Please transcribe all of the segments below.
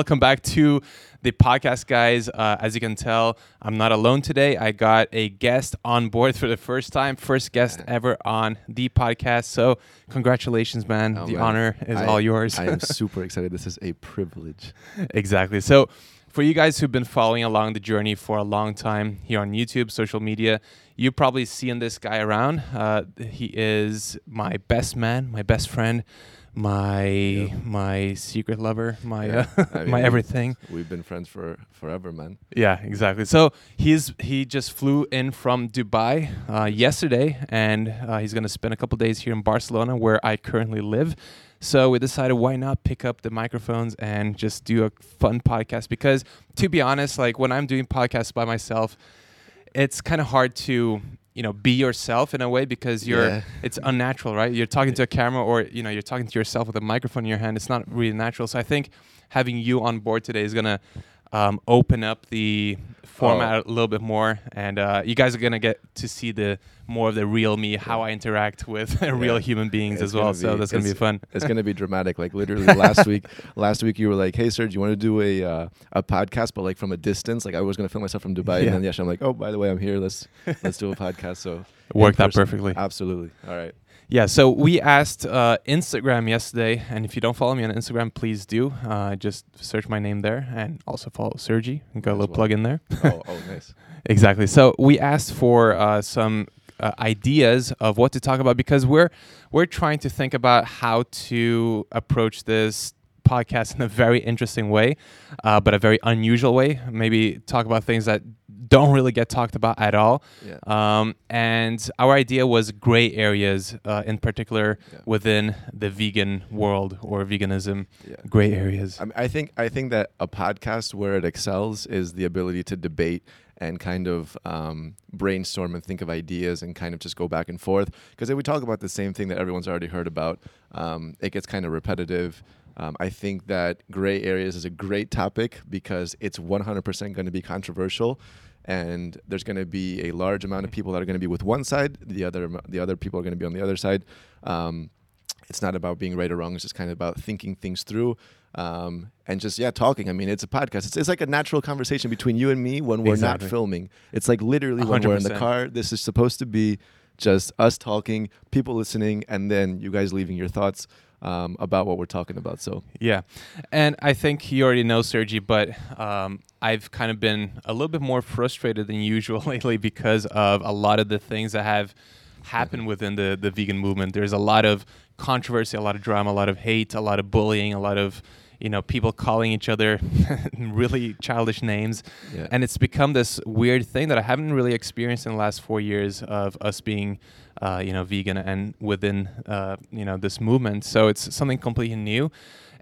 welcome back to the podcast, guys. Uh, as you can tell, I'm not alone today. I got a guest on board for the first time, first guest ever on the podcast. So, congratulations, man. Oh, the man. honor is I- all yours. I am super excited. This is a privilege. exactly. So, for you guys who've been following along the journey for a long time here on YouTube, social media, you probably seen this guy around. Uh, he is my best man, my best friend, my Yep. my secret lover, my Yeah, uh, I mean, my everything. We've been friends for forever, man. Yeah, exactly. So he's he just flew in from Dubai uh, yesterday, and uh, he's gonna spend a couple days here in Barcelona, where I currently live. So we decided why not pick up the microphones and just do a fun podcast because to be honest, like when I'm doing podcasts by myself, it's kind of hard to you know be yourself in a way because you're Yeah. it's unnatural, right? You're talking to a camera or you know you're talking to yourself with a microphone in your hand. It's not really natural. So I think having you on board today is gonna um, open up the format a little bit more, and uh, you guys are gonna get to see the more of the real me, how I interact with real human beings It's as well. gonna So that's gonna be fun. It's gonna be dramatic. Like literally last week, last week you were like, "Hey, Serge, you want to do a uh, a podcast, but like from a distance?" Like I was gonna film myself from Dubai, Yeah. and then yes, I'm like, "Oh, by the way, I'm here. Let's let's do a podcast." So Worked out perfectly. Absolutely. All right. Yeah, so we asked uh, Instagram yesterday, and if you don't follow me on Instagram, please do. Uh, just search my name there, and also follow Sergi. and Got a little well. plug in there. Oh, oh, nice. Exactly. So we asked for uh, some uh, ideas of what to talk about because we're we're trying to think about how to approach this podcast in a very interesting way, uh, but a very unusual way. Maybe talk about things that don't really get talked about at all. Yeah. Um, and our idea was gray areas, uh, in particular Yeah. within the vegan world or veganism. Yeah. Gray areas. I, mean, I think I think that a podcast where it excels is the ability to debate and kind of um, brainstorm and think of ideas and kind of just go back and forth. Because if we talk about the same thing that everyone's already heard about, um, it gets kind of repetitive. Um, I think that gray areas is a great topic because it's 100% going to be controversial, and there's going to be a large amount of people that are going to be with one side, the other the other people are going to be on the other side. Um, it's not about being right or wrong. It's just kind of about thinking things through um, and just yeah, talking. I mean, it's a podcast. It's, it's like a natural conversation between you and me when we're Exactly. not filming. It's like literally when we're in the car. This is supposed to be just us talking, people listening, and then you guys leaving your thoughts um, about what we're talking about. So Yeah, and I think you already know Sergi, but um, I've kind of been a little bit more frustrated than usual lately because of a lot of the things that have happened within the the vegan movement. There's a lot of controversy, a lot of drama, a lot of hate, a lot of bullying, a lot of you know people calling each other really childish names. Yeah, and it's become this weird thing that I haven't really experienced in the last four years of us being, uh, you know, vegan and within, uh, you know, this movement. So it's something completely new,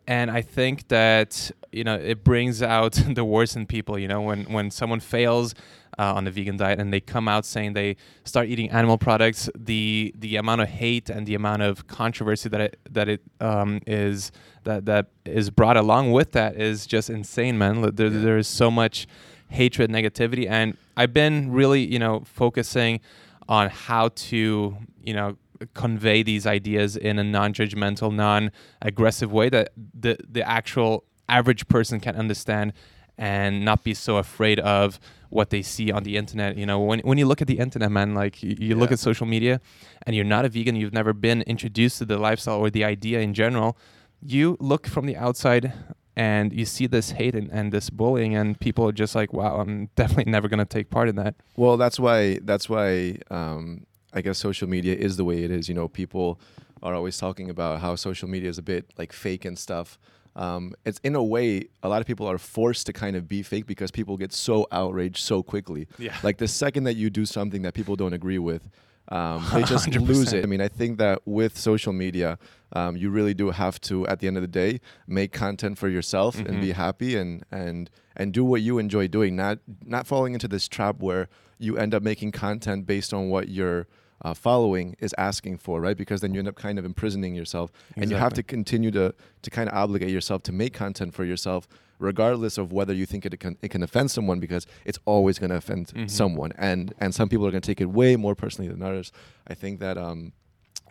and I think that you know it brings out the worst in people. You know, when when someone fails. Uh, on the vegan diet, and they come out saying they start eating animal products. The the amount of hate and the amount of controversy that it that it um, is that that is brought along with that is just insane, man. There, Yeah. there is so much hatred, negativity, and I've been really, you know, focusing on how to, you know, convey these ideas in a non-judgmental, non-aggressive way that the the actual average person can understand and not be so afraid of what they see on the internet. You know, when when you look at the internet, man, like you, you look at social media, and you're not a vegan, you've never been introduced to the lifestyle or the idea in general. You look from the outside and you see this hate and, and this bullying, and people are just like, "Wow, I'm definitely never gonna take part in that." Well, that's why that's why um, I guess social media is the way it is. You know, people are always talking about how social media is a bit like fake and stuff. Um, it's in a way a lot of people are forced to kind of be fake because people get so outraged so quickly. Yeah. Like the second that you do something that people don't agree with, um, they just lose 100%. it. I mean, I think that with social media, um, you really do have to, at the end of the day, make content for yourself and Mhm. be happy and and and do what you enjoy doing. Not not falling into this trap where you end up making content based on what your uh, following is asking for, right? Because then you end up kind of imprisoning yourself, and you have to continue to to kind of obligate yourself to make content for yourself, regardless of whether you think it can it can offend someone, because it's always going to offend Mhm. someone, and and some people are going to take it way more personally than others. I think that um,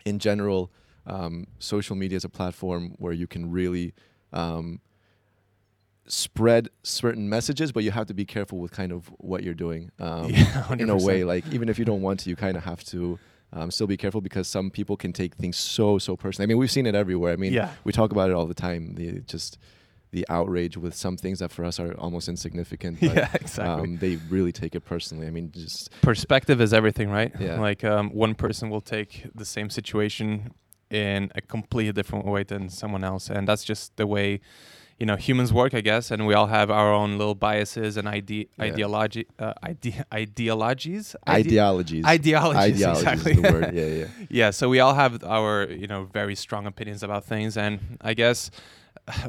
in general, um, social media is a platform where you can really um, spread certain messages, but you have to be careful with kind of what you're doing. Um, Yeah, in a way, like even if you don't want to, you kind of have to. Um, still be careful because some people can take things so so personally. I mean, we've seen it everywhere. I mean, Yeah. we talk about it all the time. The just the outrage with some things that for us are almost insignificant. But, yeah, exactly. Um, they really take it personally. I mean, just Perspective is everything, right? Yeah. Like um, one person will take the same situation in a completely different way than someone else, and that's just the way you know humans work, I guess. And we all have our own little biases and ide- Yeah. ideology, uh, ide- ideologies, Ide- ideologies. ideologies, Ideology exactly. is the word. Yeah, yeah. yeah so we all have our you know very strong opinions about things and i guess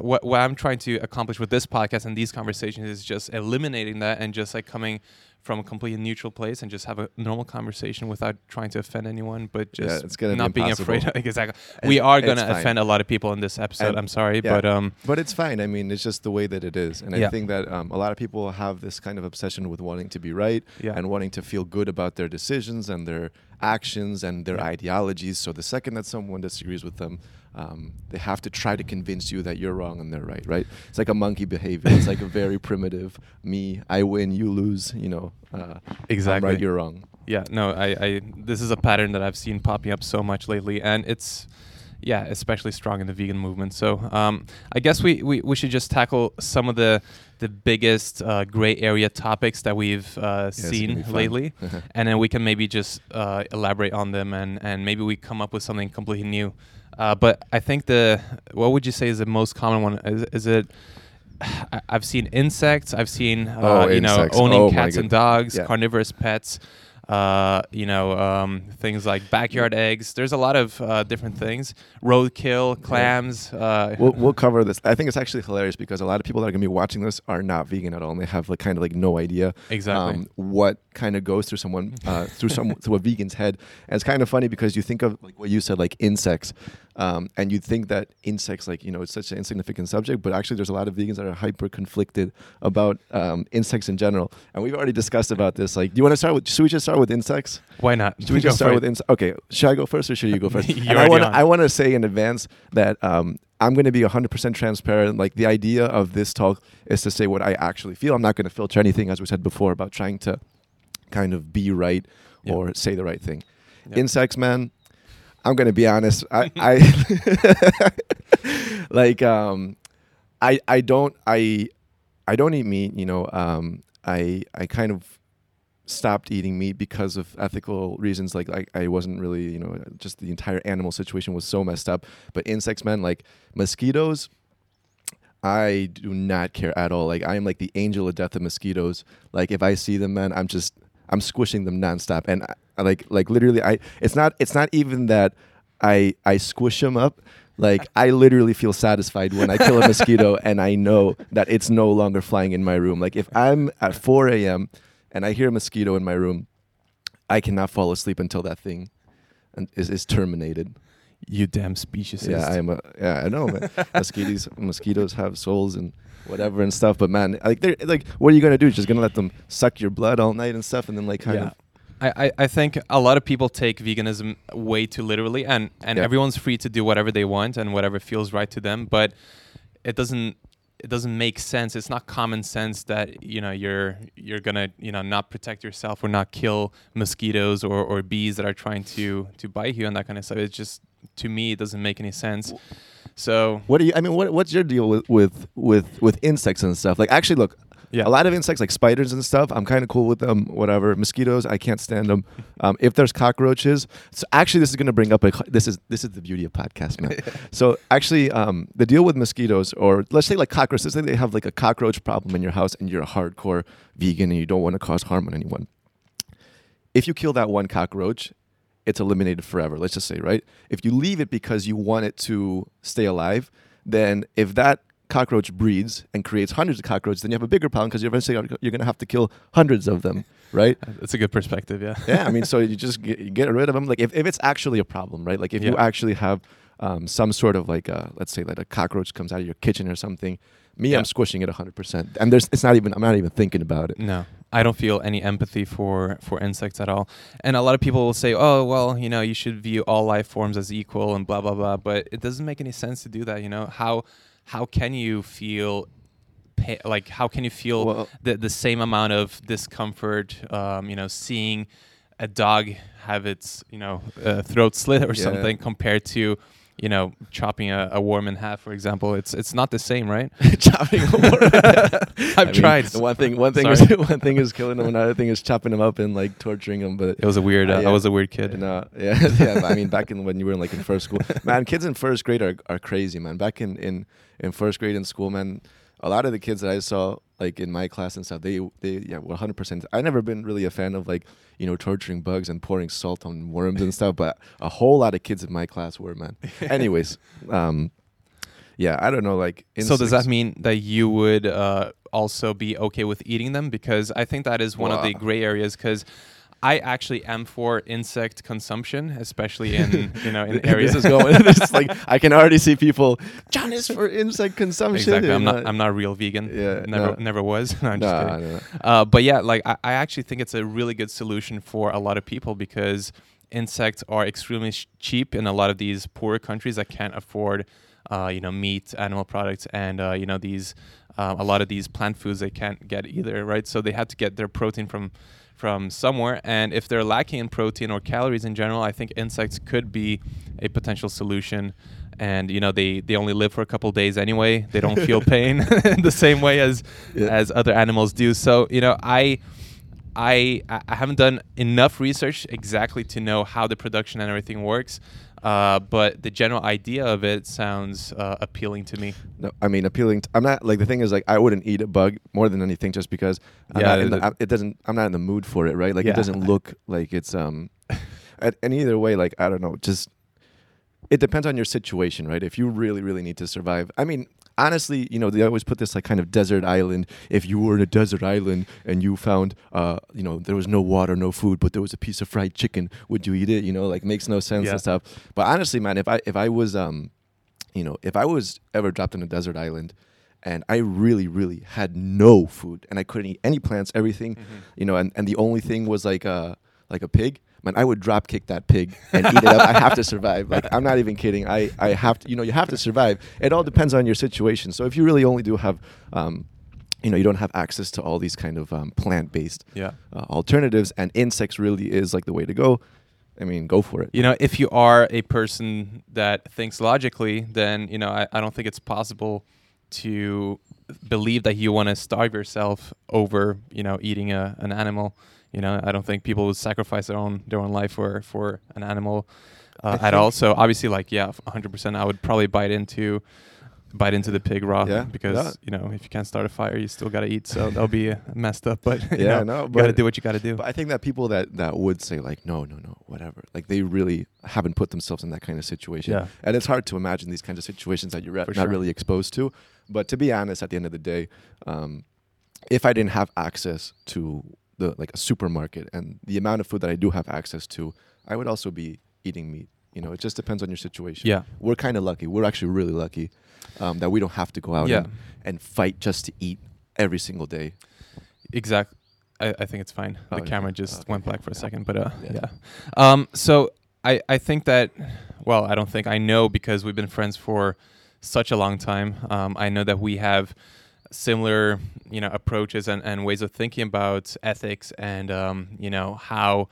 what, what i'm trying to accomplish with this podcast and these conversations is just eliminating that and just like coming from a completely neutral place and just have a normal conversation without trying to offend anyone but Yeah, just it's gonna be not being impossible. afraid exactly It's- we are going to offend a lot of people in this episode And- i'm sorry yeah. but um But it's fine. I mean, it's just the way that it is, and Yeah. I think that um, a lot of people have this kind of obsession with wanting to be right yeah and wanting to feel good about their decisions and their actions and their Yeah. ideologies. So the second that someone disagrees with them, um, they have to try to convince you that you're wrong and they're right. Right? It's like a monkey behavior. it's like a very primitive me. I win, you lose. You know. Uh, exactly I'm right, you're wrong. Yeah, no, I, I this is a pattern that I've seen popping up so much lately, and it's yeah, especially strong in the vegan movement. So um, I guess we, we, we should just tackle some of the the biggest uh, gray area topics that we've uh, Yeah, it's gonna be seen lately, and then we can maybe just uh, elaborate on them, and and maybe we come up with something completely new. Uh, but I think the what would you say is the most common one? Is, is it? I've seen insects. I've seen uh, Oh, you know owning Oh cats and dogs, yeah. carnivorous pets. Uh, you know um, things like backyard eggs. There's a lot of uh, different things. Roadkill, clams. Uh, we'll, we'll cover this. I think it's actually hilarious because a lot of people that are going to be watching this are not vegan at all, and they have like kind of like no idea exactly. um, what kind of goes through someone uh, through some through a vegan's head. And it's kind of funny because you think of like what you said, like insects, um, and you think that insects, like you know, it's such an insignificant subject, but actually, there's a lot of vegans that are hyper conflicted about um, insects in general. And we've already discussed about this. Like, do you want to start with? Should we just start with insects? Why not? Should we Go just start with insects? Okay, should I go first or should you go first? I want to. I want to say in advance that um, I'm going to be 100% transparent. Like the idea of this talk is to say what I actually feel. I'm not going to filter anything, as we said before, about trying to kind of be right Yeah. or say the right thing. Yeah. Insects, man. I'm going to be honest. I, I like um, I I don't I I don't eat meat. You know, um, I I kind of stopped eating meat because of ethical reasons. Like, like I wasn't really, you know, just the entire animal situation was so messed up. But insects, man, like mosquitoes, I do not care at all. Like I am like the angel of death of mosquitoes. Like if I see them, man, I'm just I'm squishing them nonstop. And I, I like like literally, I it's not it's not even that I I squish them up. Like I literally feel satisfied when I kill a mosquito and I know that it's no longer flying in my room. Like if I'm at 4 a.m. and I hear a mosquito in my room, I cannot fall asleep until that thing is, is terminated. You damn speciesist. Yeah, I am a yeah, I know, man. mosquitoes mosquitoes have souls and whatever and stuff, but man, like they're like what are you gonna do? Just gonna let them suck your blood all night and stuff and then like kind Yeah. of I, I, I think a lot of people take veganism way too literally and, and Yeah. everyone's free to do whatever they want and whatever feels right to them but it doesn't it doesn't make sense. It's not common sense that you know you're you're gonna you know not protect yourself or not kill mosquitoes or, or bees that are trying to to bite you and that kind of stuff. It's just to me it doesn't make any sense. So what do you I mean what what's your deal with with with, with insects and stuff? Like actually look, yeah a lot of insects like spiders and stuff, I'm kind of cool with them, whatever. Mosquitoes, I can't stand them. Um, if there's cockroaches, so actually this is going to bring up a this is this is the beauty of podcast, man. so actually um, the deal with mosquitoes or let's say like cockroaches, let's say they have like a cockroach problem in your house and you're a hardcore vegan and you don't want to cause harm on anyone. If you kill that one cockroach, it's eliminated forever. Let's just say, right? If you leave it because you want it to stay alive, then if that cockroach breeds and creates hundreds of cockroaches, then you have a bigger problem because you're eventually you're going to have to kill hundreds of them, right? that's a good perspective yeah yeah, I mean, so you just get, you get rid of them. Like if, if it's actually a problem, right? Like if you actually have um, some sort of like, a, let's say that a cockroach comes out of your kitchen or something, me, Yeah. I'm squishing it 100%. And there's, it's not even, I'm not even thinking about it. No, I don't feel any empathy for for insects at all. And a lot of people will say, "Oh, well, you know, you should view all life forms as equal and blah blah blah." But it doesn't make any sense to do that. You know how how can you feel like how can you feel Well- the the same amount of discomfort um, you know seeing a dog have its you know uh, throat slit or Yeah. something compared to you know chopping a, a worm in half for example it's it's not the same right chopping a worm. I've I mean, tried One thing, one thing is one thing is killing them. Another thing is chopping them up and like torturing them. But it was a weird uh, Uh, yeah. I was a weird kid No, yeah, yeah. I mean, back in when you were in like in first school, man, kids in first grade are, are crazy, man. Back in, in in first grade in school, man, a lot of the kids that I saw like in my class and stuff, they they yeah, one hundred percent. I never been really a fan of like you know torturing bugs and pouring salt on worms and stuff, but a whole lot of kids in my class were, man. Anyways, um, yeah, I don't know, like. so does that mean that you would uh, also be okay with eating them because i think that is one of the gray areas because I actually am for insect consumption, especially in you know in areas. this is going. it's like I can already see people. John is for insect consumption. Exactly. I'm not. I'm not a real vegan. Yeah, Never. no. Never was. no, I'm just Nah, kidding. nah, Uh, but yeah, like I, I actually think it's a really good solution for a lot of people because insects are extremely sh- cheap in a lot of these poorer countries that can't afford, uh, you know, meat, animal products, and uh, you know these uh, a lot of these plant foods they can't get either, right? So they have to get their protein from from somewhere, and if they're lacking in protein or calories in general, I think insects could be a potential solution. And you know they, they only live for a couple days anyway. They don't feel pain the same way as Yeah. as other animals do. So you know I I I I haven't done enough research exactly to know how the production and everything works, uh, but the general idea of it sounds uh, appealing to me. No, I mean appealing. i I'm not like the thing is like I wouldn't eat a bug more than anything just because I'm Yeah, not in the, I- it doesn't. I'm not in the mood for it, right? Like Yeah. it doesn't look like it's um. and, and either way, like I don't know, just it depends on your situation, right? If you really, really need to survive, I mean. Honestly, you know, they always put this like kind of desert island. If you were in a desert island and you found, uh, you know, there was no water, no food, but there was a piece of fried chicken, would you eat it? You know, like makes no sense Yeah. and stuff. But honestly, man, if I if I was um, you know, if I was ever dropped on a desert island and I really, really had no food and I couldn't eat any plants, everything, you know, and, and the only thing was like a like a pig, man, I would drop kick that pig and eat it up. I have to survive. Like I'm not even kidding. I, I have to you know, you have to survive. It all depends on your situation. So if you really only do have um you know, you don't have access to all these kind of um, plant-based Yeah. uh, alternatives, and insects really is like the way to go. I mean, go for it. You know, if you are a person that thinks logically, then you know I, I don't think it's possible to believe that you want to starve yourself over you know eating a, an animal. You know, I don't think people would sacrifice their own their own life for for an animal uh, at all. So obviously, like yeah, 100. percent I would probably bite into bite into the pig raw Yeah, because yeah. you know if you can't start a fire, you still gotta eat. So that'll be uh, messed up. But you Yeah, know, no, you gotta do what you gotta do. But I think that people that that would say like, no, no, no, whatever, like they really haven't put themselves in that kind of situation. Yeah. And it's hard to imagine these kinds of situations that you're For not sure. really exposed to. But to be honest, at the end of the day, um, if I didn't have access to the like a supermarket and the amount of food that I do have access to, I would also be eating meat. You know, it just depends on your situation. Yeah. We're kind of lucky. We're actually really lucky um, that we don't have to go out Yeah. and, and fight just to eat every single day. Exactly. I, I think it's fine. Oh, the okay. camera just Okay. went black for a second, but uh, Yeah. yeah. Um, so I, I think that, well, I don't think I know because we've been friends for such a long time. Um, I know that we have similar, you know, approaches and, and ways of thinking about ethics and, um, you know, how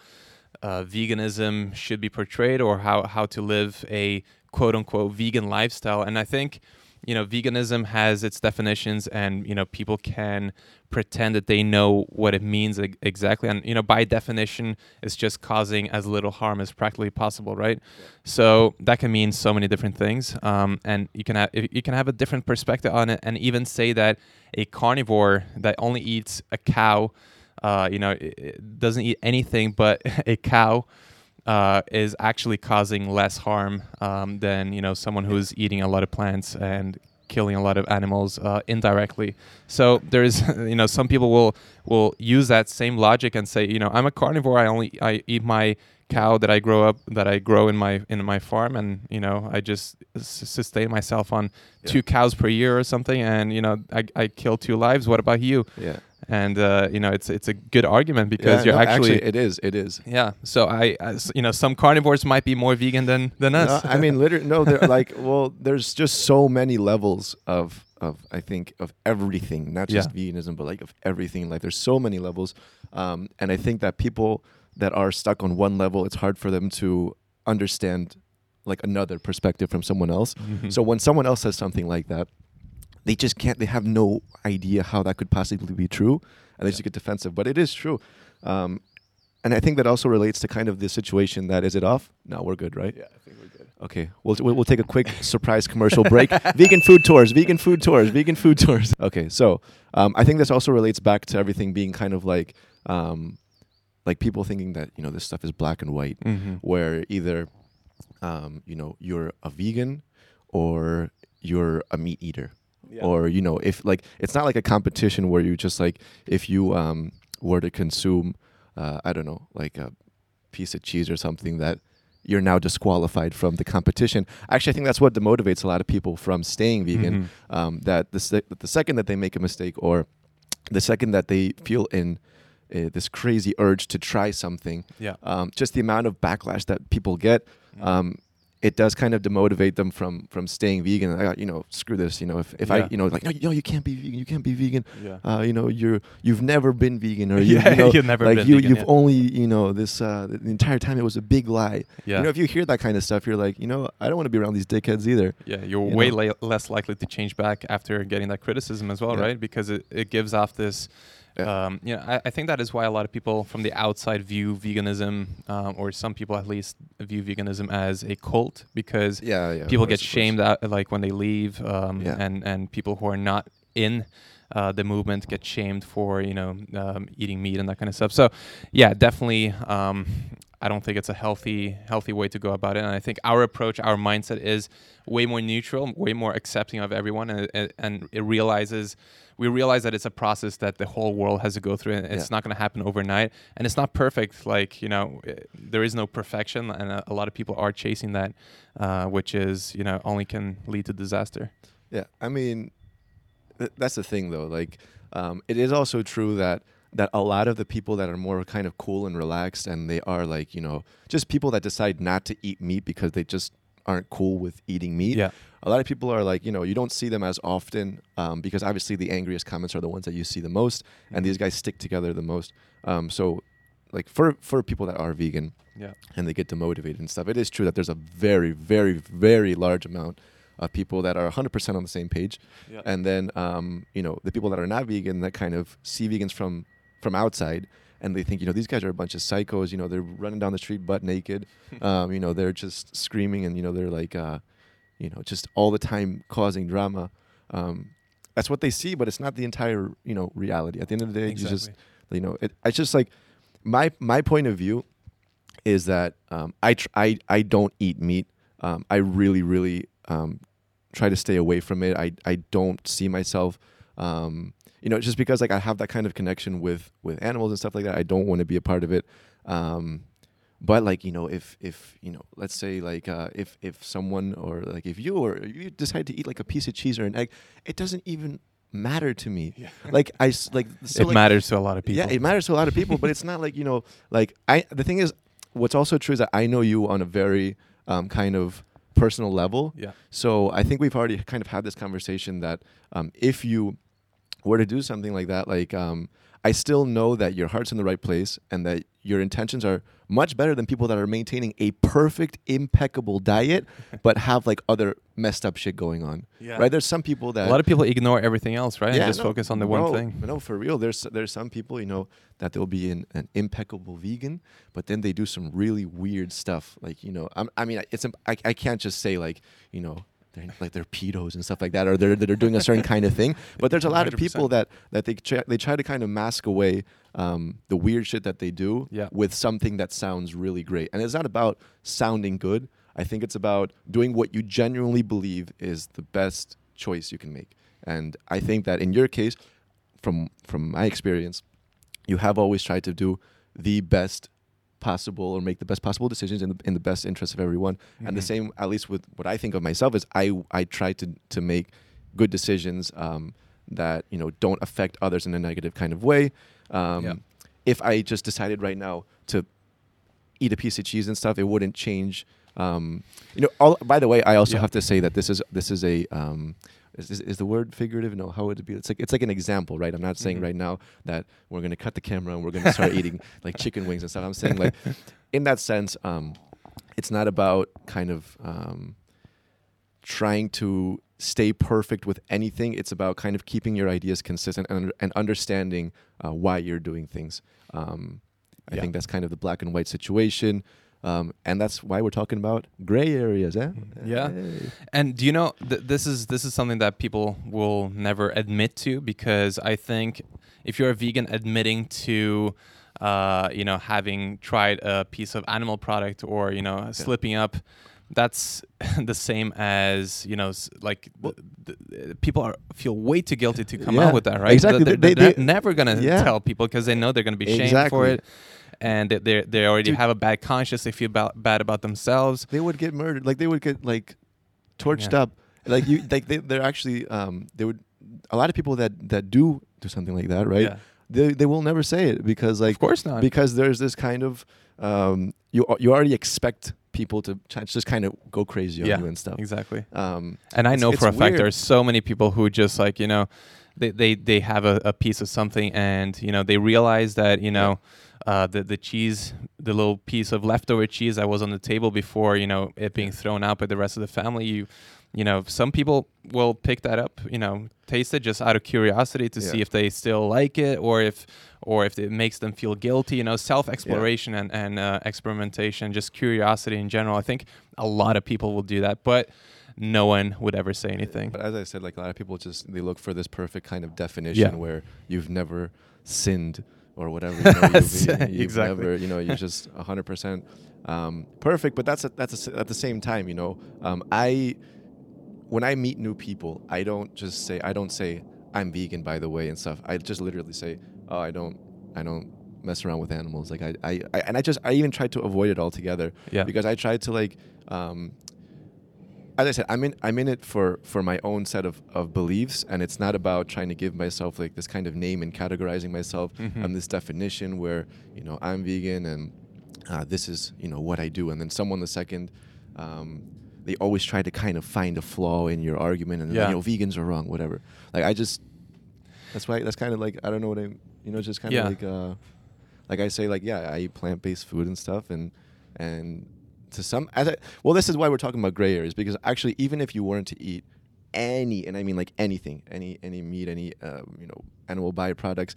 uh, veganism should be portrayed or how, how to live a quote unquote vegan lifestyle. And I think, you know, veganism has its definitions and, you know, people can pretend that they know what it means e- exactly. And, you know, by definition, it's just causing as little harm as practically possible, right? So that can mean so many different things. Um, and you can, have, you can have a different perspective on it and even say that a carnivore that only eats a cow, uh, you know, it, it doesn't eat anything but a cow, uh, is actually causing less harm um, than you know someone who's eating a lot of plants and killing a lot of animals uh, indirectly. So there's you know some people will will use that same logic and say you know I'm a carnivore. I only I eat my cow that I grow up that I grow in my in my farm and you know I just s- sustain myself on Yeah. two cows per year or something and you know I, I kill two lives. What about you? Yeah. And uh, you know it's it's a good argument because Yeah, you're no, actually it is. It is. yeah, so I, as you know, some carnivores might be more vegan than than us. No, I mean, literally, no. They're like, well, there's just so many levels of of I think of everything, not just veganism, but like of everything. Like there's so many levels, um, and I think that people that are stuck on one level, it's hard for them to understand like another perspective from someone else. Mhm. So when someone else says something like that, they just can't. They have no idea how that could possibly be true, and they Yeah. just get defensive. But it is true, um, and I think that also relates to kind of the situation that is it off? No, we're good, right? yeah, I think we're good. Okay, we'll, we'll we'll take a quick surprise commercial break. vegan food tours, vegan food tours, vegan food tours. Okay, so um, I think this also relates back to everything being kind of like um, like people thinking that you know this stuff is black and white, Mm-hmm. where either um, you know you're a vegan or you're a meat eater or you know if like it's not like a competition where you just like if you um were to consume uh, i don't know like a piece of cheese or something that you're now disqualified from the competition actually i think that's what demotivates a lot of people from staying vegan Mhm. um, that the, se- the second that they make a mistake or the second that they feel in uh, this crazy urge to try something Yeah. um, just the amount of backlash that people get Mhm. um, it does kind of demotivate them from from staying vegan. I got you know screw this. You know if, if Yeah. I you know like no no you can't be vegan. You can't be vegan. yeah. Uh, you know you're you've never been vegan or you, Yeah, you know, you've never like you vegan, you've yeah. only you know this uh, the entire time it was a big lie. yeah. You know if you hear that kind of stuff you're like you know I don't want to be around these dickheads either. Yeah, you're you way la- less likely to change back after getting that criticism as well, right? Because it, it gives off this. Yeah. Um, you know, I, I think that is why a lot of people from the outside view veganism, um, or some people at least view veganism as a cult, because Yeah yeah. people get shamed out like when they leave, um, and and people who are not in uh, the movement get shamed for you know um, eating meat and that kind of stuff. So, yeah, definitely. Um, I don't think it's a healthy healthy way to go about it, and I think our approach, our mindset is way more neutral, way more accepting of everyone, and and, and it realizes we realize that it's a process that the whole world has to go through, and it's Yeah. not going to happen overnight, and it's not perfect. Like you know, eh, there is no perfection, and a, a lot of people are chasing that, uh, which is you know only can lead to disaster. Yeah, I mean, th- that's the thing though. Like, um, it is also true that that a lot of the people that are more kind of cool and relaxed, and they are like, you know, just people that decide not to eat meat because they just aren't cool with eating meat. Yeah. A lot of people are like, you know, you don't see them as often um, because obviously the angriest comments are the ones that you see the most, and these guys stick together the most. Um, so, like for for people that are vegan, Yeah. and they get demotivated and stuff. It is true that there's a very, very, very large amount of people that are 100% on the same page, Yeah. and then um, you know the people that are not vegan that kind of see vegans from from outside. And they think, you know, these guys are a bunch of psychos. You know, they're running down the street butt naked. um, you know, they're just screaming, and you know, they're like, uh, you know, just all the time causing drama. Um, that's what they see, but it's not the entire, you know, reality. At the end of the day, you just you know it, it's just like my my point of view is that um, I, tr- I I don't eat meat. Um, I really really um, try to stay away from it. I I don't see myself. Um, you know, just because like I have that kind of connection with with animals and stuff like that, I don't want to be a part of it. Um, but like you know, if if you know, let's say like uh, if if someone or like if you or you decide to eat like a piece of cheese or an egg, it doesn't even matter to me. Yeah. Like I like so it like, matters to a lot of people. yeah, it matters to a lot of people, but it's not like you know, like I. The thing is, what's also true is that I know you on a very um, kind of personal level. Yeah. So I think we've already kind of had this conversation that um, if you were to do something like that, like um, I still know that your heart's in the right place and that your intentions are much better than people that are maintaining a perfect, impeccable diet, but have like other messed up shit going on. Yeah. Right? There's some people that A lot of people ignore everything else, right? and just no, focus on the no, one thing. No, for real. There's there's some people, you know, that they'll be in an impeccable vegan, but then they do some really weird stuff. Like, you know, I'm, I mean, it's I, I can't just say like, you know, they're like they're pedos and stuff like that, or they're they're doing a certain kind of thing. But there's a lot of people that that they try, they try to kind of mask away um, the weird shit that they do Yeah. with something that sounds really great. And it's not about sounding good. I think it's about doing what you genuinely believe is the best choice you can make. And I think that in your case, from from my experience, you have always tried to do the best possible or make the best possible decisions in the in the best interest of everyone. And the Mhm. same, at least with what I think of myself, is I I try to to make good decisions um, that you know don't affect others in a negative kind of way. Um, If I just decided right now to eat a piece of cheese and stuff, it wouldn't change um, you know. All, by the way, I also Yeah. have to say that this is this is a um, is, is, is the word figurative? No, how would it be? It's like it's like an example, right? I'm not saying Mhm. right now that we're gonna cut the camera and we're gonna start eating like chicken wings and stuff. I'm saying like, in that sense, um, it's not about kind of um, trying to stay perfect with anything. It's about kind of keeping your ideas consistent and, and understanding uh, why you're doing things. Um, I Yeah. think that's kind of the black and white situation. Um, and that's why we're talking about gray areas, eh? Yeah. Hey. And do you know th- this is this is something that people will never admit to because I think if you're a vegan admitting to uh, you know having tried a piece of animal product or you know slipping up that's the same as you know s- like Well- the, the, people are feel way too guilty to come Yeah, out with that right exactly. they're, They- they're they- never gonna Yeah. tell people because they know they're gonna be shamed for it and they they they already Dude. have a bad conscience they feel about, bad about themselves They would get murdered. Like they would get like torched Yeah. up. Like you, like they, they're actually, um, they would. A lot of people that that do do something like that, right? Yeah. They they will never say it because like of course not because there's this kind of um, you you already expect people to just kind of go crazy on Yeah. you and stuff. exactly Um, And I know for a fact weird. there's so many people who just like, you know, they they, they have a, a piece of something and, you know, they realize that, you know, uh, the the cheese, the little piece of leftover cheese that was on the table before, you know, it being thrown out by the rest of the family, you you know, some people will pick that up, you know, taste it just out of curiosity to see if they still like it or if or if it makes them feel guilty, you know, self exploration and, and uh, experimentation, just curiosity in general. I think a lot of people will do that, but no one would ever say anything. But as I said, like a lot of people just they look for this perfect kind of definition Yeah. where you've never sinned or whatever. You know, you've, you- you've Exactly. never, you know, you're just hundred percent um, perfect. But that's a, that's a, at the same time, you know, um, I when I meet new people, I don't just say I don't say I'm vegan by the way and stuff. I just literally say, oh, I don't, I don't mess around with animals. Like I, I, I and I just I even try to avoid it altogether Yeah. because I try to like um, as I said, I'm in I'm in it for for my own set of, of beliefs, and it's not about trying to give myself like this kind of name and categorizing myself Mhm. on this definition where you know I'm vegan and uh, this is you know what I do, and then someone the second. Um, they always try to kind of find a flaw in your argument, and Yeah. you know vegans are wrong, whatever. Like I just, that's why that's kind of like I don't know what I, you know, just kind of Yeah. like, uh, like I say, like yeah, I eat plant based food and stuff, and and to some as I, well this is why we're talking about gray areas because actually even if you weren't to eat any and i mean like anything any any meat any uh, you know animal byproducts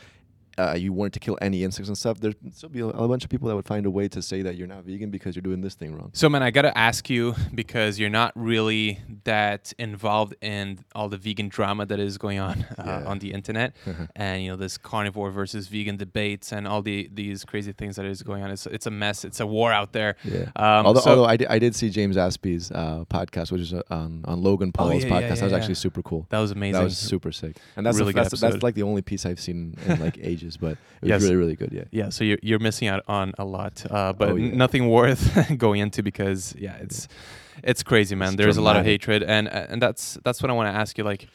uh, you weren't to kill any insects and stuff there'd still be a, a bunch of people that would find a way to say that you're not vegan because you're doing this thing wrong So, man, I got to ask you because you're not really that involved in all the vegan drama that is going on uh, Yeah. on the internet, and you know this carnivore versus vegan debates and all the these crazy things that is going on. It's it's a mess. It's a war out there. yeah Um, although, so- although I, did, I did see James Aspey's uh, podcast, which is uh, on, on Logan Oh, Paul's yeah, yeah, podcast. that was yeah, actually super cool. that was amazing. That was super sick, and that's Really good that's, that's like the only piece I've seen in like ages. But it was Yes. really really good. Yeah. yeah, so you're you're missing out on a lot, uh, but Oh, yeah. nothing worth going into because yeah, it's it's crazy, man. It's There's a lot of hatred, and and that's that's what I want to ask you. Like,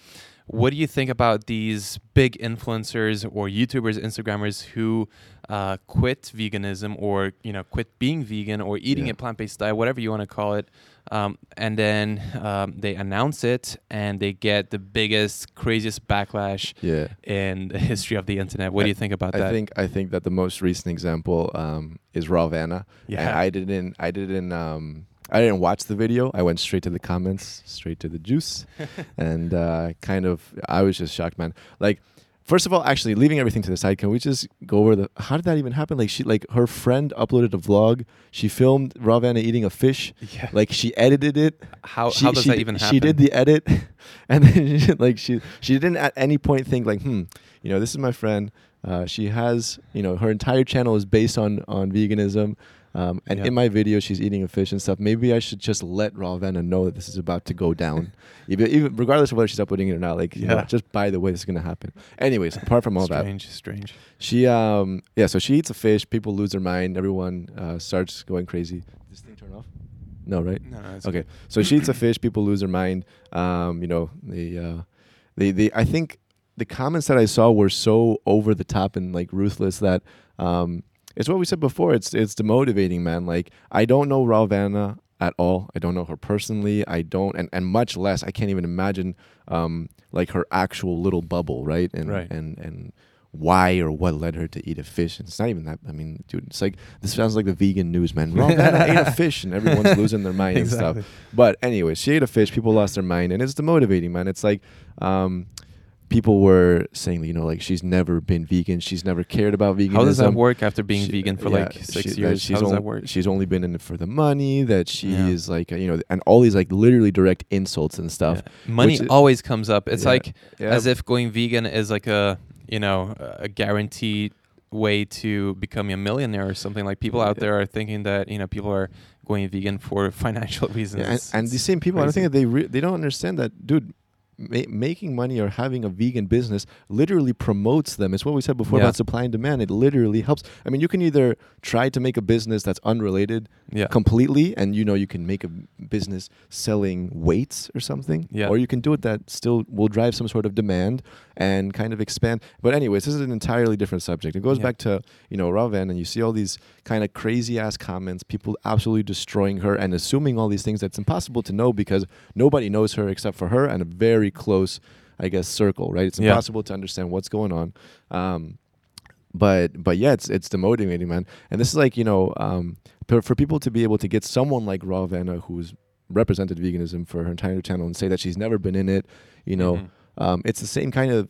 what do you think about these big influencers or YouTubers, Instagrammers who uh, quit veganism or you know quit being vegan or eating Yeah. a plant-based diet, whatever you want to call it, um, and then um, they announce it and they get the biggest, craziest backlash Yeah. in the history of the internet. What do you think about I that? think I think that the most recent example um, is Rawvana. Yeah. And I didn't I didn't um, I didn't watch the video. I went straight to the comments, straight to the juice, and uh, kind of I was just shocked, man. Like. First of all, actually, leaving everything to the side, can we just go over the? How did that even happen? Like she, like her friend uploaded a vlog. She filmed Rawvana eating a fish. yeah. Like she edited it. how she, how does she, that even happen? She did the edit, and then she, like she she didn't at any point think like, hmm, you know, this is my friend. Uh, she has, you know, her entire channel is based on on veganism. Um, and Yeah. in my video, she's eating a fish and stuff. Maybe I should just let Rawvana know that this is about to go down, even, even regardless of whether she's uploading it or not. Like, you know, just by the way, this is gonna happen. Anyways, apart from all that, strange, strange. she um yeah, so she eats a fish. People lose their mind. Everyone uh, starts going crazy. This thing turn off? No, right? No, no, it's Okay, good. so she eats a fish. People lose their mind. Um, you know, the, uh, the, the. I think the comments that I saw were so over the top and like ruthless that um, it's what we said before. It's it's demotivating, man. Like I don't know Rawvana. at all. I don't know her personally. I don't, and, and much less, I can't even imagine um, like her actual little bubble, right? And Right. and and why or what led her to eat a fish. And it's not even that. I mean, dude, it's like this sounds like the vegan news, man. I ate a fish, and everyone's losing their mind and stuff. But anyway, she ate a fish. People lost their mind, and it's demotivating, man. It's like um, people were saying, you know, like she's never been vegan. She's never cared about veganism. How does that work after being She- vegan for yeah, like six she- years? She's How does only, that work? She's only been in it for the money. That she Yeah. is like, you know, and all these like literally direct insults and stuff. Yeah. Money which always comes up. It's like as if going vegan is like a you know a guaranteed way to become a millionaire or something. Like people out there are thinking that you know people are going vegan for financial reasons. And, and these same people, I don't think that they re- they don't understand that, dude. Ma- making money or having a vegan business literally promotes them. It's what we said before Yeah. about supply and demand. It literally helps. I mean, you can either try to make a business that's unrelated yeah. completely, and you know you can make a business selling weights or something, Yeah. or you can do it that still will drive some sort of demand and kind of expand. But anyways, this is an entirely different subject. It goes Yeah. back to you know Raven, and you see all these kind of crazy ass comments, people absolutely destroying her and assuming all these things that's impossible to know because nobody knows her except for her and a very close, I guess, circle. Right? It's Yeah. impossible to understand what's going on. Um, but but yeah, it's it's demotivating, man. And this is like you know, um, for, for people to be able to get someone like Rawvana who's represented veganism for her entire channel and say that she's never been in it, you know, Mhm. um, it's the same kind of,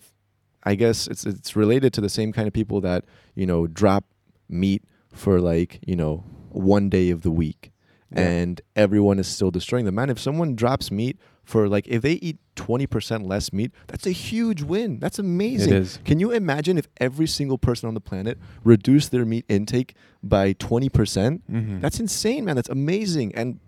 I guess it's it's related to the same kind of people that you know drop meat for like you know one day of the week, Yeah. and everyone is still destroying them. Man, if someone drops meat for like if they eat twenty percent less meat, that's a huge win. That's amazing. It is. Can you imagine if every single person on the planet reduced their meat intake by 20%? Mhm. That's insane, man. That's amazing. And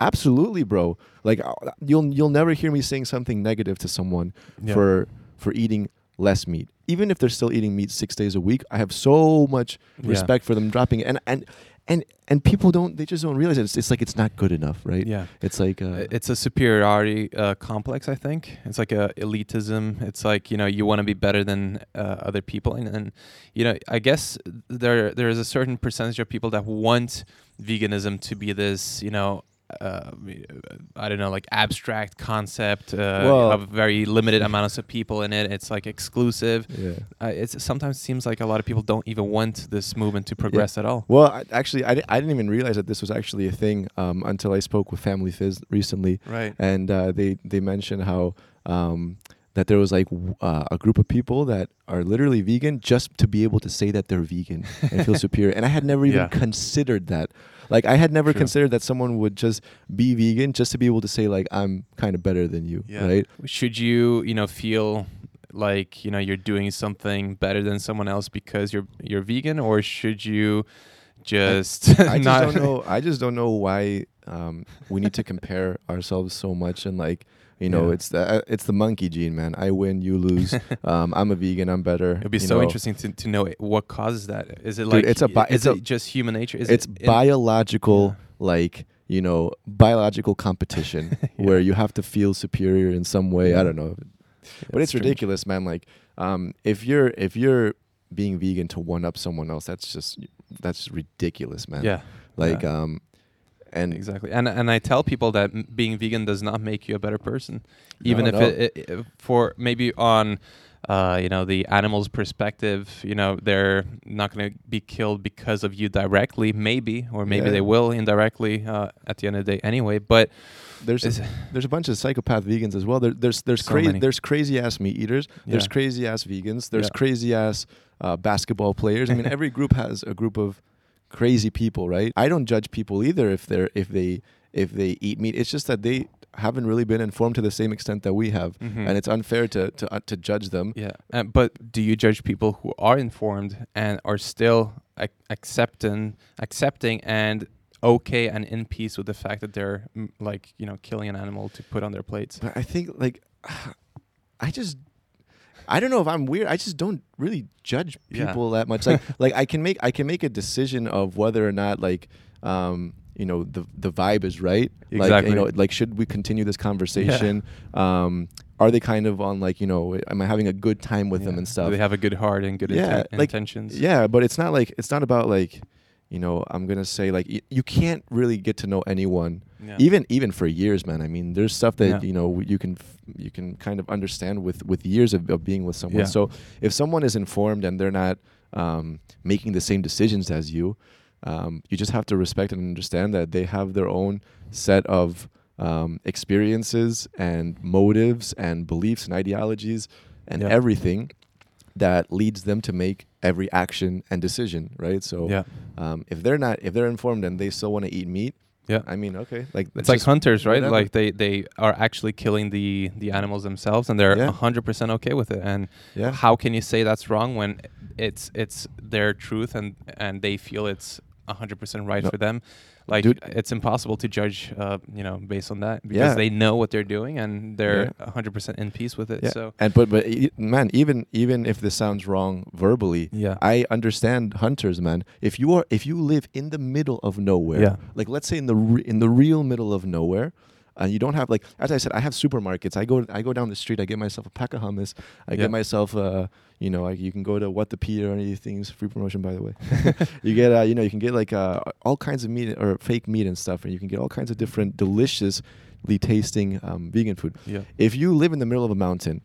absolutely, bro. Like uh, you'll you'll never hear me saying something negative to someone Yeah. for for eating less meat. Even if they're still eating meat 6 days a week, I have so much Yeah. respect for them dropping it. And and and and people don't they just don't realize it. It's, it's like it's not good enough, right? Yeah. It's like uh, it's a superiority uh, complex i think it's like a elitism it's like you know you want to be better than uh, other people and, and you know i guess there there is a certain percentage of people that want veganism to be this you know uh, I don't know, like abstract concept. Uh, Well- of very limited amounts of people in it. It's like exclusive. yeah. Uh, it's sometimes seems like a lot of people don't even want this movement to progress at all. Well, I, actually, I, di- I didn't even realize that this was actually a thing um, until I spoke with Family Fizz recently, Right. and uh, they they mentioned how um, that there was like w- uh, a group of people that are literally vegan just to be able to say that they're vegan and feel superior. And I had never even Yeah. considered that. Like I had never True. considered that someone would just be vegan just to be able to say like I'm kind of better than you, Yeah. right? Should you, you know, feel like you know you're doing something better than someone else because you're you're vegan, or should you just I just not? don't know. I just don't know why um, we need to compare ourselves so much and like you know Yeah. it's the uh, it's the monkey gene, man. I win, you lose. um, I'm a vegan. I'm better. It'd be so know. interesting to, to know what causes that. Is it Dude, like it's a bi- is it's a- it just human nature? Is it's it biological, like you know, biological competition Yeah. where you have to feel superior in some way. I don't know, but it's ridiculous, man. Like, um, if you're if you're being vegan to one up someone else, that's just that's ridiculous, man. Yeah, Like, um, and exactly. And and I tell people that m- being vegan does not make you a better person, even No, if no. it, it, it- for maybe on. Uh, you know the animal's perspective. You know they're not going to be killed because of you directly, maybe, or maybe Yeah. they will indirectly uh, at the end of the day anyway. But there's it's, there's a bunch of psychopath vegans as well. There, there's there's So crazy there's crazy ass meat eaters. There's crazy ass vegans. There's Yeah. crazy ass uh, basketball players. I mean, every group has a group of crazy people, right? I don't judge people either if they're if they if they eat meat. It's just that they haven't really been informed to the same extent that we have, Mhm. and it's unfair to to uh, to judge them. Yeah, uh, but do you judge people who are informed and are still ac- accepting, accepting, and okay and in peace with the fact that they're mm, like you know killing an animal to put on their plates? But I think like I just I don't know if I'm weird. I just don't really judge Yeah. people that much. Like like I can make I can make a decision of whether or not like um you know the the vibe is right. Like Exactly. you know like should we continue this conversation? Um are they kind of on like you know am I having a good time with them Yeah. and Do stuff? they have a good heart and good Yeah, inten- like, intentions? Yeah, but it's not like it's not about like you know, I'm gonna say like y- you can't really get to know anyone Yeah. even even for years, man. I mean, there's stuff that Yeah. you know you can f- you can kind of understand with with years of, of being with someone. Yeah. So if someone is informed and they're not um, making the same decisions as you, um, you just have to respect and understand that they have their own set of um, experiences and motives and beliefs and ideologies and everything that leads them to make every action and decision, right? So yeah. um, if they're not if they're informed and they still want to eat meat, Yeah. I mean, okay, like It's like hunters, right? whatever. Like they, they are actually killing the, the animals themselves, and they're Yeah. hundred percent okay with it. And yeah, how can you say that's wrong when it's it's their truth and and they feel it's hundred percent right No. for them? Like Dude. it's impossible to judge, uh, you know, based on that because Yeah. they know what they're doing and they're Yeah. hundred percent in peace with it. yeah. So and but but man, even even if this sounds wrong verbally, yeah, I understand hunters, man. If you are if you live in the middle of nowhere, Yeah. like let's say in the re- in the real middle of nowhere, and you don't have like as I said, I have supermarkets. I go I go down the street. I get myself a pack of hummus. I get myself uh you know I, you can go to what the P or any things free promotion by the way. you get uh you know you can get like uh all kinds of meat or fake meat and stuff, and you can get all kinds of different deliciously tasting um, vegan food yeah, if you live in the middle of a mountain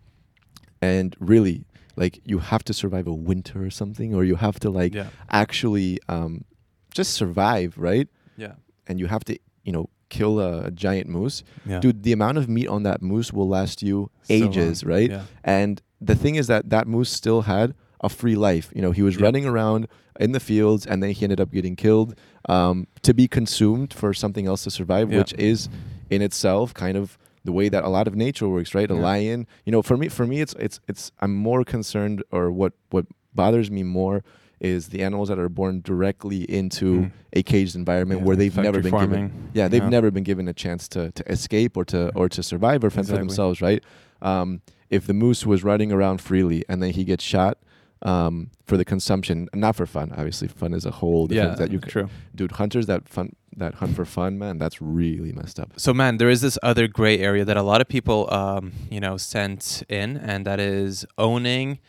and really like you have to survive a winter or something or you have to like yeah, actually um, just survive right yeah, and you have to you know kill a, a giant moose yeah. dude the amount of meat on that moose will last you So ages long. right Yeah, and the thing is that that moose still had a free life. You know, he was Yeah. running around in the fields, and then he ended up getting killed um, to be consumed for something else to survive, which is in itself kind of the way that a lot of nature works, right? A lion, you know, for me, for me, it's it's it's. I'm more concerned, or what what bothers me more is the animals that are born directly into Mm. a caged environment Yeah, where they've never been farming. given yeah they've Yeah. never been given a chance to, to escape or to or to survive or fend for themselves right um, if the moose was running around freely and then he gets shot um, for the consumption not for fun obviously fun is a whole different yeah, that you c- true. dude hunters that fun that hunt for fun man that's really messed up So, man, there is this other gray area that a lot of people, um, you know, sent in, and that is owning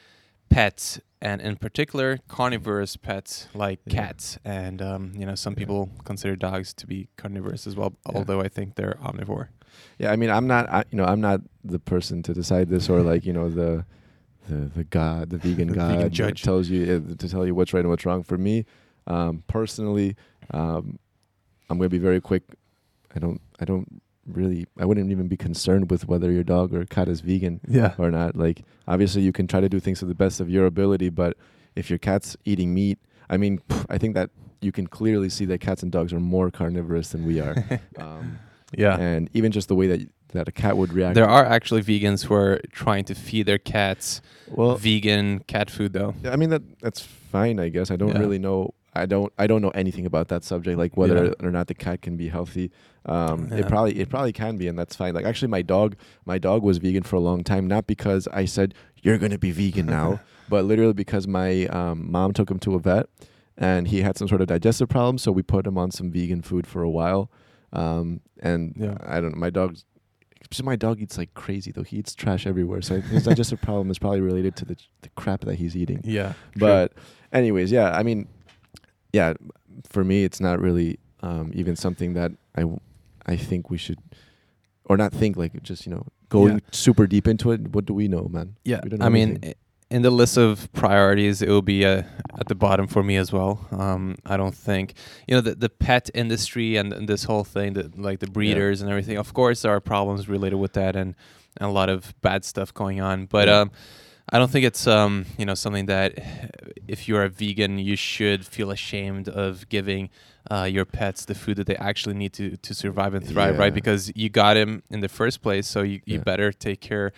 pets, and in particular, carnivorous pets like Yeah. cats. And um, you know, some Yeah. people consider dogs to be carnivorous as well, Yeah. although I think they're omnivore. yeah i mean i'm not I, you know i'm not the person to decide this or like you know the the, the god the vegan The god vegan judge. tells you uh, to tell you what's right and what's wrong for me um, personally um, i'm going to be very quick i don't i don't really i wouldn't even be concerned with whether your dog or cat is vegan Yeah. or not like obviously you can try to do things to the best of your ability but if your cat's eating meat i mean pff, i think that you can clearly see that cats and dogs are more carnivorous than we are um, yeah. and even just the way that that a cat would react There are actually vegans who are trying to feed their cats well vegan cat food, though. Yeah, I mean that that's fine, I guess. I don't Yeah. really know. I don't. I don't know anything about that subject, like whether Yeah. or not the cat can be healthy. Um, It probably it probably can be, and that's fine. Like actually, my dog my dog was vegan for a long time, not because I said you're gonna be vegan now, but literally because my um, mom took him to a vet, and he had some sort of digestive problem, so we put him on some vegan food for a while. Um, and Yeah. I don't. know, My dog's. My dog eats like crazy though. He eats trash everywhere. So his digestive problem is probably related to the the crap that he's eating. Yeah. But anyways, yeah, I mean, yeah, for me, it's not really um, even something that I w- I think we should, or not think like just you know going Yeah. super deep into it. What do we know, man? Yeah, know I mean, anything. i- in the list of priorities, it will be uh, at the bottom for me as well. Um, I don't think you know the the pet industry and, and this whole thing, that like the breeders and everything. Of course, there are problems related with that and, and a lot of bad stuff going on. But Yeah. um, I don't think it's um, you know something that if you're a vegan, you should feel ashamed of giving uh, your pets the food that they actually need to to survive and thrive, Yeah. right? Because you got him in the first place, so you, you Yeah. better take care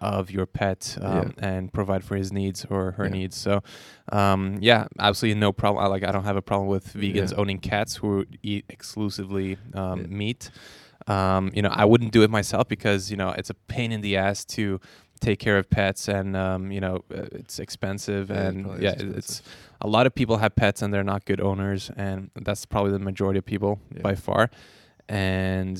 of your pet um, and provide for his needs or her Yeah. needs. So, um, yeah, absolutely no problem. I, like I don't have a problem with vegans Yeah. owning cats who eat exclusively um, Yeah. meat. Um, you know, I wouldn't do it myself because you know it's a pain in the ass to take care of pets and um, you know uh, it's expensive Yeah, and probably yeah, it- it's a lot of people have pets and they're not good owners and that's probably the majority of people Yeah. by far and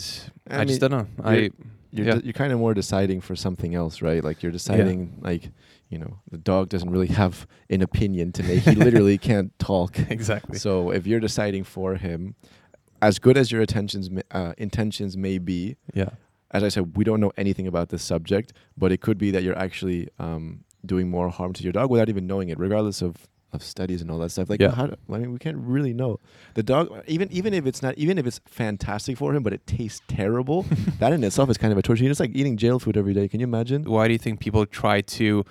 I, I just don't know. I you're- Yeah. you're kind of more deciding for something else, right? Like you're deciding like you know the dog doesn't really have an opinion to make. He literally can't talk. exactly. So if you're deciding for him, as good as your intentions uh, intentions may be, yeah. As I said, we don't know anything about this subject, but it could be that you're actually um, doing more harm to your dog without even knowing it, regardless of, of studies and all that stuff. Like, Yeah. how do, I mean, we can't really know. The dog, even even if it's not, even if it's fantastic for him, but it tastes terrible, that in itself is kind of a torture. It's like eating jail food every day. Can you imagine? Why do you think people try to,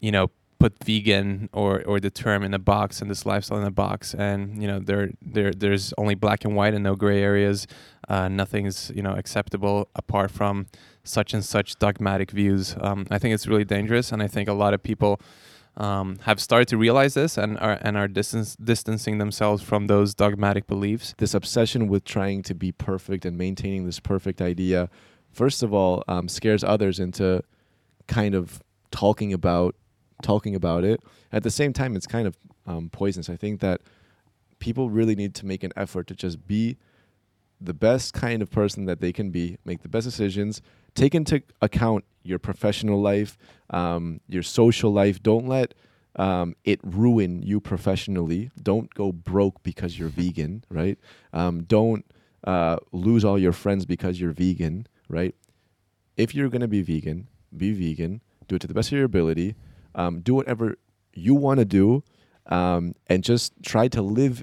you know, put vegan or or the term in a box and this lifestyle in a box. And you know there there there's only black and white and no gray areas. Uh, nothing's you know acceptable apart from such and such dogmatic views. Um, i think it's really dangerous. And i think a lot of people um, have started to realize this and are and are distance, distancing themselves from those dogmatic beliefs. This obsession with trying to be perfect and maintaining this perfect idea, first of all, um, scares others into kind of talking about talking about it. At the same time, it's kind of um, poisonous. I think that people really need to make an effort to just be the best kind of person that they can be, make the best decisions, take into account your professional life, um, your social life. Don't let um, it ruin you professionally. Don't go broke because you're vegan, right? Um, don't uh, lose all your friends because you're vegan, right? If you're going to be vegan, be vegan, do it to the best of your ability, um, do whatever you want to do, um, and just try to live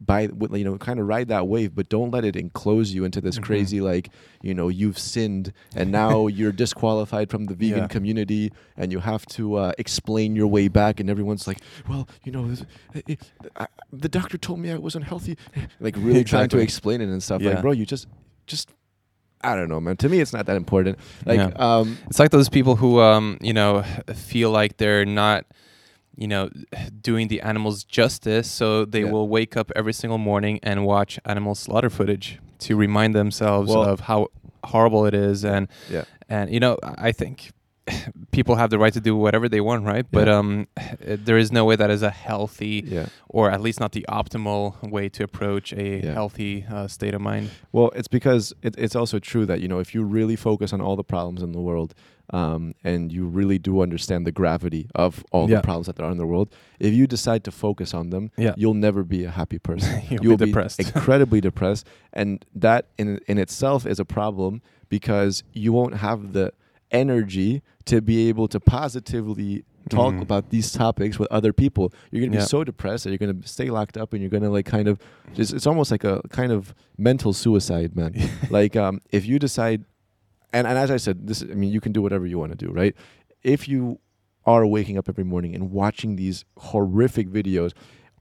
by you know kind of ride that wave but don't let it enclose you into this Mhm. crazy like you know you've sinned and now you're disqualified from the vegan Yeah. community and you have to uh, explain your way back and everyone's like well you know this- it- it- I- the doctor told me i wasn't healthy like really trying to explain it and stuff Yeah. like bro you just just i don't know man to me it's not that important like Yeah. um It's like those people who, um, you know, feel like they're not, you know, doing the animals justice, so they Yeah. will wake up every single morning and watch animal slaughter footage to remind themselves Well- of how horrible it is, and yeah and you know, I I think people have the right to do whatever they want, right? But um, there is no way that is a healthy, yeah or at least not the optimal way to approach a Yeah. healthy uh, state of mind. Well, it's because it, it's also true that you know if you really focus on all the problems in the world, um, and you really do understand the gravity of all Yeah. the problems that there are in the world, if you decide to focus on them, Yeah. you'll never be a happy person. You'll You'll be depressed. incredibly depressed, and that in in itself is a problem because you won't have the energy to be able to positively talk Mhm. about these topics with other people. You're gonna be Yeah. so depressed that you're gonna stay locked up, and you're gonna like kind of just it's almost like a kind of mental suicide, man. like um, if you decide, and, and as I said, this I mean you can do whatever you want to do, right? If you are waking up every morning and watching these horrific videos,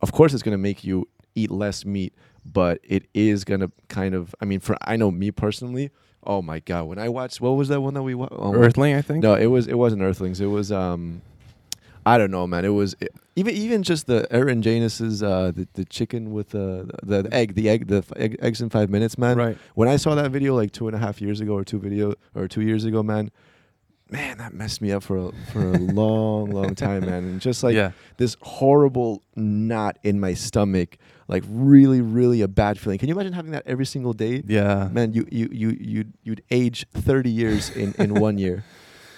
of course it's gonna make you eat less meat, but it is gonna kind of I mean for I know me personally. Oh my god! When I watched, what was that one that we watched? Oh Earthling, I think. no, it was it wasn't Earthlings. It was um, I don't know, man. It was it, even even just the Erin Janus's uh the, the chicken with the, the the egg the egg the f- egg, eggs in five minutes, man. Right. When I saw that video like two and a half years ago or two video or two years ago, man, man, that messed me up for a, for a long long time, man. And just like yeah. this horrible knot in my stomach, like really really a bad feeling. Can you imagine having that every single day? Yeah. Man, you you you you you'd age thirty years in in one year.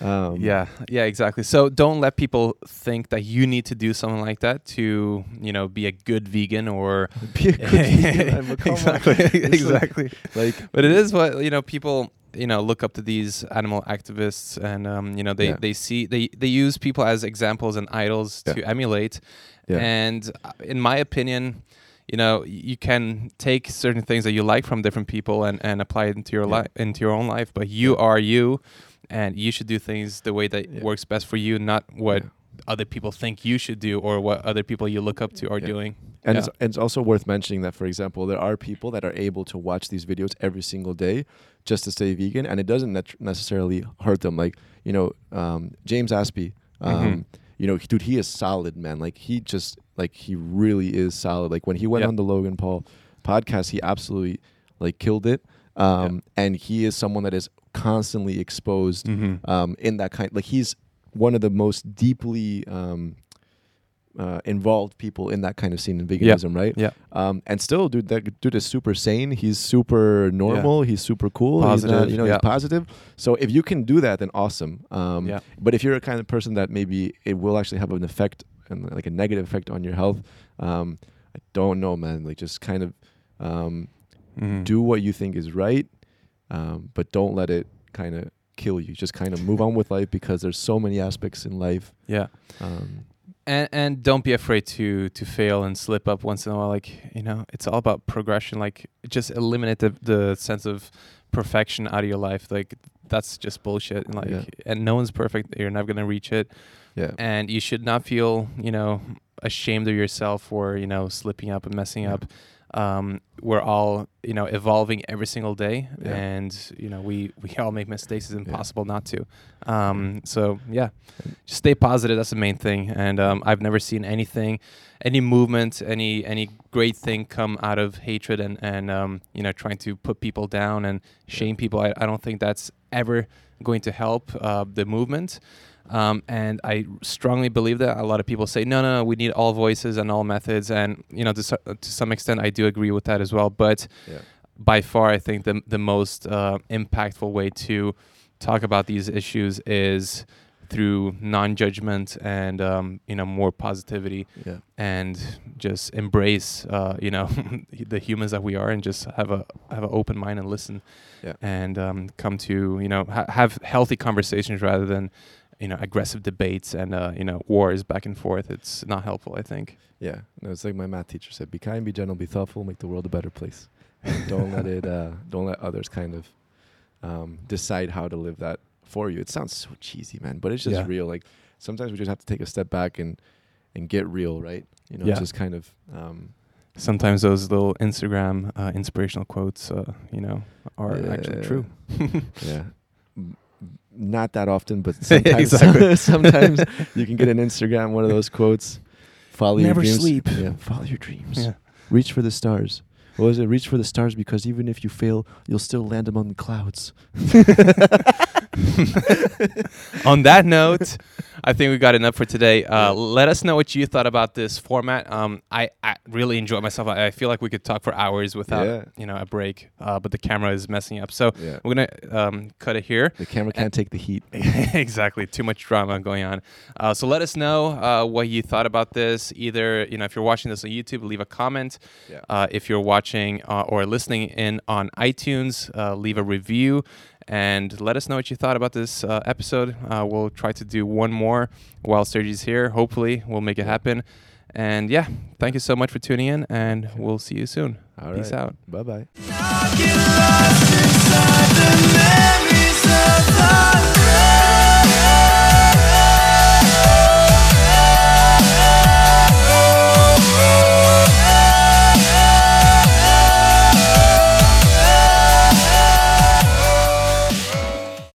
Um, Yeah, yeah, exactly. So don't let people think that you need to do something like that to, you know, be a good vegan or Be a good vegan, man, but come on. exactly, like- exactly. Like, But it is what you know. People, you know, look up to these animal activists, and um, you know, they Yeah. they see they they use people as examples and idols Yeah. to emulate. Yeah. And uh, in my opinion, you know, you can take certain things that you like from different people and and apply it into your Yeah. life into your own life. But you are you, and you should do things the way that Yeah. works best for you, not what Yeah. other people think you should do or what other people you look up to are doing. and it's, it's also worth mentioning that, for example, there are people that are able to watch these videos every single day just to stay vegan, and it doesn't necessarily hurt them. Like, you know, um, James Aspey, um, Mhm. You know, dude, he is solid, man. Like, he just, like, he really is solid. Like, when he went Yeah. on the Logan Paul podcast, he absolutely, like, killed it. Um, And he is someone that is constantly exposed Mm-hmm. um, in that kind. Like he's one of the most deeply um, uh, involved people in that kind of scene in veganism, right? Yeah. Um, and still, dude, that dude is super sane. He's super normal. He's super cool. He's not- Positive, you know, yeah. he's positive. So if you can do that, then awesome. Um, Yeah. But if you're a kind of person that maybe it will actually have an effect and like a negative effect on your health, um, I don't know, man. Like just kind of um, Mhm. do what you think is right, um, but don't let it kind of kill you. Just kind of move on with life because there's so many aspects in life. Yeah. Um, and and don't be afraid to to fail and slip up once in a while like you know it's all about progression like just eliminate the the sense of perfection out of your life like that's just bullshit and like Yeah. and no one's perfect you're never going to reach it yeah. and you should not feel you know ashamed of yourself for you know slipping up and messing Yeah. up um, we're all you know evolving every single day Yeah. and you know we we all make mistakes. It's impossible not to. Um, so yeah. Just stay positive. That's the main thing. And um, i've never seen anything any movement any any great thing come out of hatred and and um, you know trying to put people down and shame people. I, I don't think that's ever going to help uh, the movement um, and I strongly believe that a lot of people say, no, no, no, we need all voices and all methods. And, you know, to, so- to some extent, I do agree with that as well. But Yeah. by far, I think the, the most uh, impactful way to talk about these issues is through non-judgment and um, you know more positivity Yeah. and just embrace uh, you know the humans that we are and just have a have an open mind and listen Yeah. and um, come to you know ha- have healthy conversations rather than you know aggressive debates and uh, you know wars back and forth it's not helpful i think Yeah, no, it's like my math teacher said: "Be kind, be gentle, be thoughtful, make the world a better place. Don't let it, uh, don't let others kind of um, decide how to live that for you." It sounds so cheesy, man, but it's just Yeah. real. Like sometimes we just have to take a step back and and get real, right? You know, Yeah. just kind of. Um, sometimes those little instagram uh, inspirational quotes uh, you know are actually true yeah. M- Not that often, but sometimes, sometimes you can get an Instagram one of those quotes. Follow Never your dreams. sleep. Yeah, follow your dreams. yeah Reach for the stars. What was it? Reach for the stars because even if you fail, you'll still land among the clouds. on that note, I think we got enough for today. Uh, Let us know what you thought about this format. Um, I, I really enjoyed myself. I, I feel like we could talk for hours without Yeah. you know a break, uh, but the camera is messing up. So Yeah. we're gonna um, cut it here. The camera can't take the heat. exactly. Too much drama going on. Uh, so let us know uh, what you thought about this. Either you know if you're watching this on YouTube, leave a comment. Yeah. Uh, if you're watching uh, or listening in on iTunes, uh, leave a review and let us know what you thought about this uh, episode. Uh, we'll try to do one more while Sergi's here. Hopefully, we'll make it happen. And yeah, thank you so much for tuning in, and we'll see you soon. All Peace right. out. Bye bye.